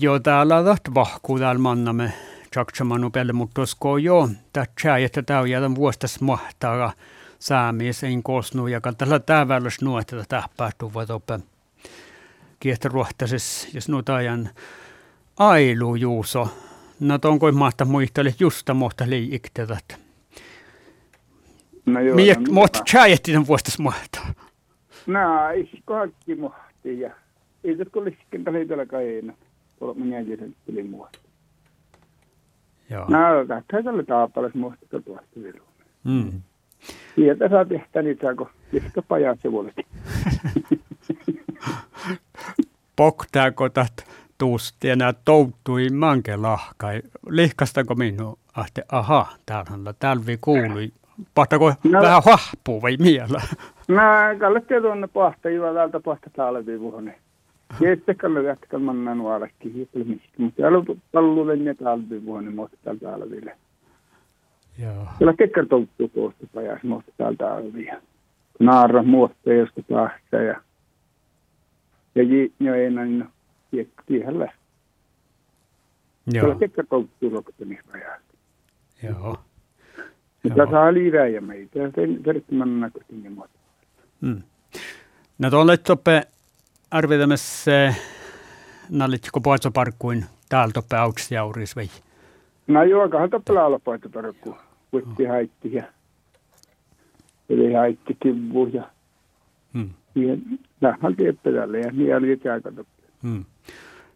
Jo täällä on vahkuu täällä mannamme jaksamanu pelle, mutta tuosko jo tämä että tämä on jätän vuostas mahtaa saamies ei kosnu ja tällä tavalla nuotta tapahtuu voi oppe kiehtoruohtaisessa, jos nuota ajan ailu juuso. No onko mahta muistele justa mohta liikteet. No joo. Miek no, mohta tämän vuostas mahtaa. No, ei kaikki mohti ja ei se kuitenkin tällä kaina. Tuolla minä jäsen tuli muosta. Joo. No, tästä oli taapalas muista tuosta viruun. Mm. Sieltä saa tehdä niitä, kun liska pajat se vuolesti. Poktaako tat tuusti ja nää touttui manke lahkai. Lihkastako minun? Ahte, aha, täällä talvi kuului. Pahtako no, vähän hahpuu vai miellä? No, kallettiin tuonne pahtajiva täältä pahta talvi vuonna. Kiittäkällä jätkäl mannan nuorekki hiiplemistä, mutta alo pallulen ja talvi vuonna täältä talville. Joo. Kyllä kekkar touttuu tuosta pajas täältä talvia. Naara muotta josta tahta ja ja jo ei näin siihen lähtee. Joo. Kyllä kekkar touttuu rokottamista pajasta. Joo. Mutta saa liivää ja meitä. Tervetuloa näköisesti niin muuta. Mm. No tuolle toppe arvitamas nallitko poitsoparkkuin täällä toppe auksiauris vai? No joo, kahden toppe lailla poitsoparkku. Kuitti haitti ja eli haitti kivu ja hmm. tiepperälle ja niin oli aika toppe. Hmm.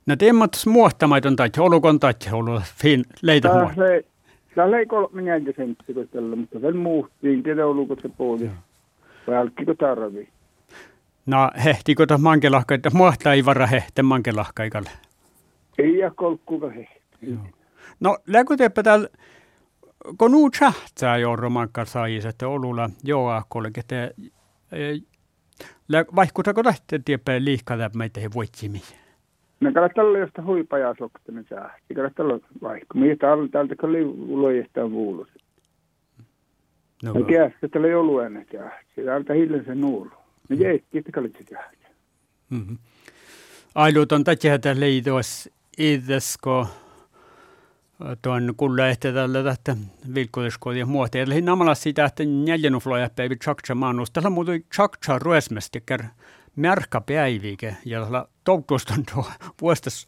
No teemmat muohtamaiton tai olukon tai ollut fin leitä muohta. Täällä ei kolme minäkin sentti, kun tällä, mutta sen muuttiin, ketä olukot se puoli. Vai alkkiko tarvii? No hehtikö tuossa mankelahka, että muahtaa ei vara hehten mankelahkaikalle? Ei ja kolkkuka hehti. No läkuteppä täällä, kun nuu tsähtsää jorro mankka saajis, että olulla joakkolle, että vaihkuutako lähtee tiepä liikkaa meitä he voitsimiin? No kyllä tällä josta huipajaa soktainen sähti, kyllä tällä vaihku. Mitä täällä täältä kyllä ulojesta vuulus. No, no. Kiästä tällä ei ollut ennen sähti, täältä hillen se nuulu. No jäi, kiitos kalitsi sähti. Mm-hmm. Ailut on tätä leitos idasko tuon kulla ehtä tällä tästä vilkkuuskoodien muotia. Eli namalla sitä, että neljänufloja päivä chakcha maanus. Tällä muuten chakcha ruesmesti märkä päivike, ja toukkoston tuo vuostas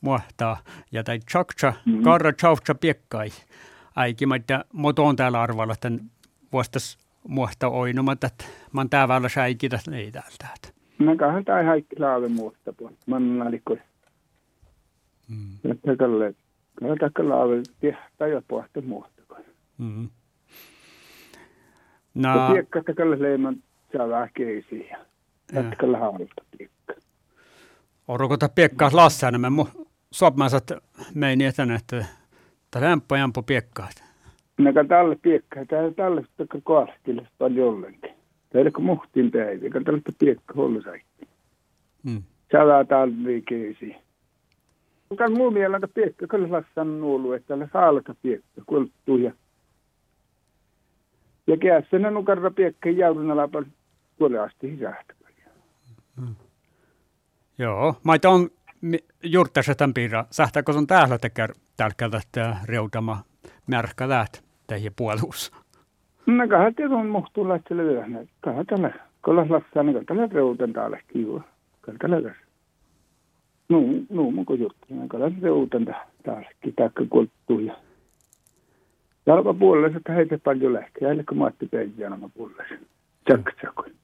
muohtaa. Ja tai chakcha, mm-hmm. karra chaucha piekkai. Aikin, että motoon täällä arvalla, että vuostas muohta oinomat, että man täällä säikitä ei täältä. No kahden tai haikki laave muosta puolta. Man alikko. Mm. Että kalle, kalle takka laave tehtää ja puolta muosta. Mm. No. Ja piekka kalle leiman saa vähän keisiä. Jatkalla haalta piekka. Orokota piekkaa lassaan, me sopmansat meini etän, että tämä lämpö jampo piekkaa. Näkä tälle piekkaa, tämä tälle kaastille paljon jollekin. Tämä ei muhtiin päivä, eikä tälle piekka hullu saikki. Mm. Sälää täällä liikeisiin. Mutta muu mielestä piekka, kyllä lassan nuolu, että tällä saalka piekka, kulttuu ja kässä nukarra piekka jäydyn alapal tuolle asti hisähtä. Mm. Joo, mä on juurtaisen piirra. Sähtääkö on täällä tekee tälkältä reutama märkä läht teihin puoluus? No kahden tiedon muhtuu lähtee lyöhne. Kahden tällä, kollas lassaa, niin tällä reuten täällä kiva. Kahden tällä tässä. No, no, mun kun juttu, niin kahden reuten täällä, taakka kulttuu ja Jalka puolella, että heitä paljon lähtee. Äille kun Matti Peijana puolella. Tsak, tsak.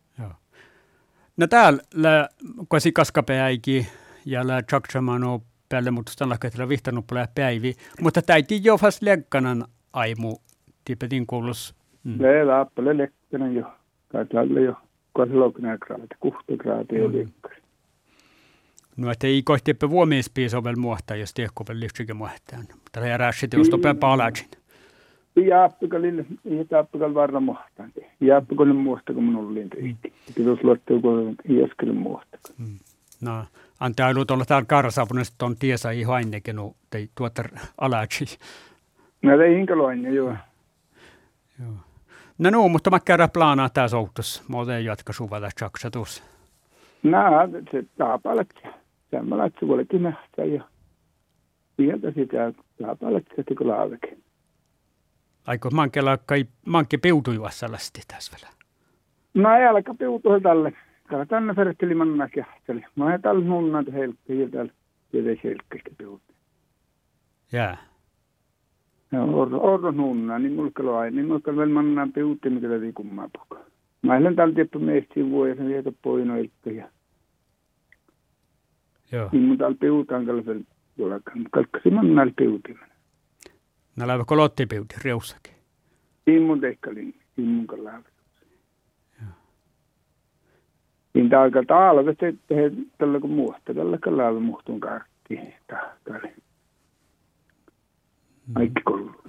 No täällä kosi kaskapäikin ja lä chakchamano päälle, mutta tällä hetkellä vihtanut päivi. Mutta täytyy jo fast lekkanan aimu tipetin kuulus. Mm. Le laappale lekkanan jo. Tai tällä jo kasiloknää graati, kuhtograati jo lekkari. No, että ei kohti eppä vuomiispiiso vielä muohtaa, jos tiekko vielä liiksikin muohtaa. Mutta herää sitten, jos topea palajin jääppikalille, jääppikalille varra muhtaan. Jääppikalille muista, kun minulla oli. Kiitos luottuu, kun jäskelin muista. Mm. No, antaa ollut olla täällä karsapunesta on tiesä ihan ennenkin, tei tuota alaksi. No, ei hinkaloin, joo. Joo. No, no, mutta mä käydään planaa tää soutus. Mä otan jatka suvata jaksatus. No, se taapalat. Semmoinen, että se voikin nähdä ja Sieltä sitä saa palkkaa kun laavekin. Aiko mankella kai mankke peutuivassa lasti tässä vielä? No ei alka peutua tälle. Täällä tänne verratteli manna kähteli. Mä en täällä nunna helkki ja täällä tietää helkkistä peutua. Jää. Ja orro, nunna, niin mulla aina, niin vielä manna peutti, mikä täytyy kummaa pukaa. Mä olen täällä tiedä meistä vuoja, ja se poino ja Joo. niin mun täällä peutaan kalvel tuollakaan. Kalkkasi manna peutimena. Nä läivä kolotti peuti reussakin. Niin mun teikkalin, niin mun kallaan. Niin tää aika talvet, että he tällä kun muusta, tällä kalalla muhtun kaikki. hay que con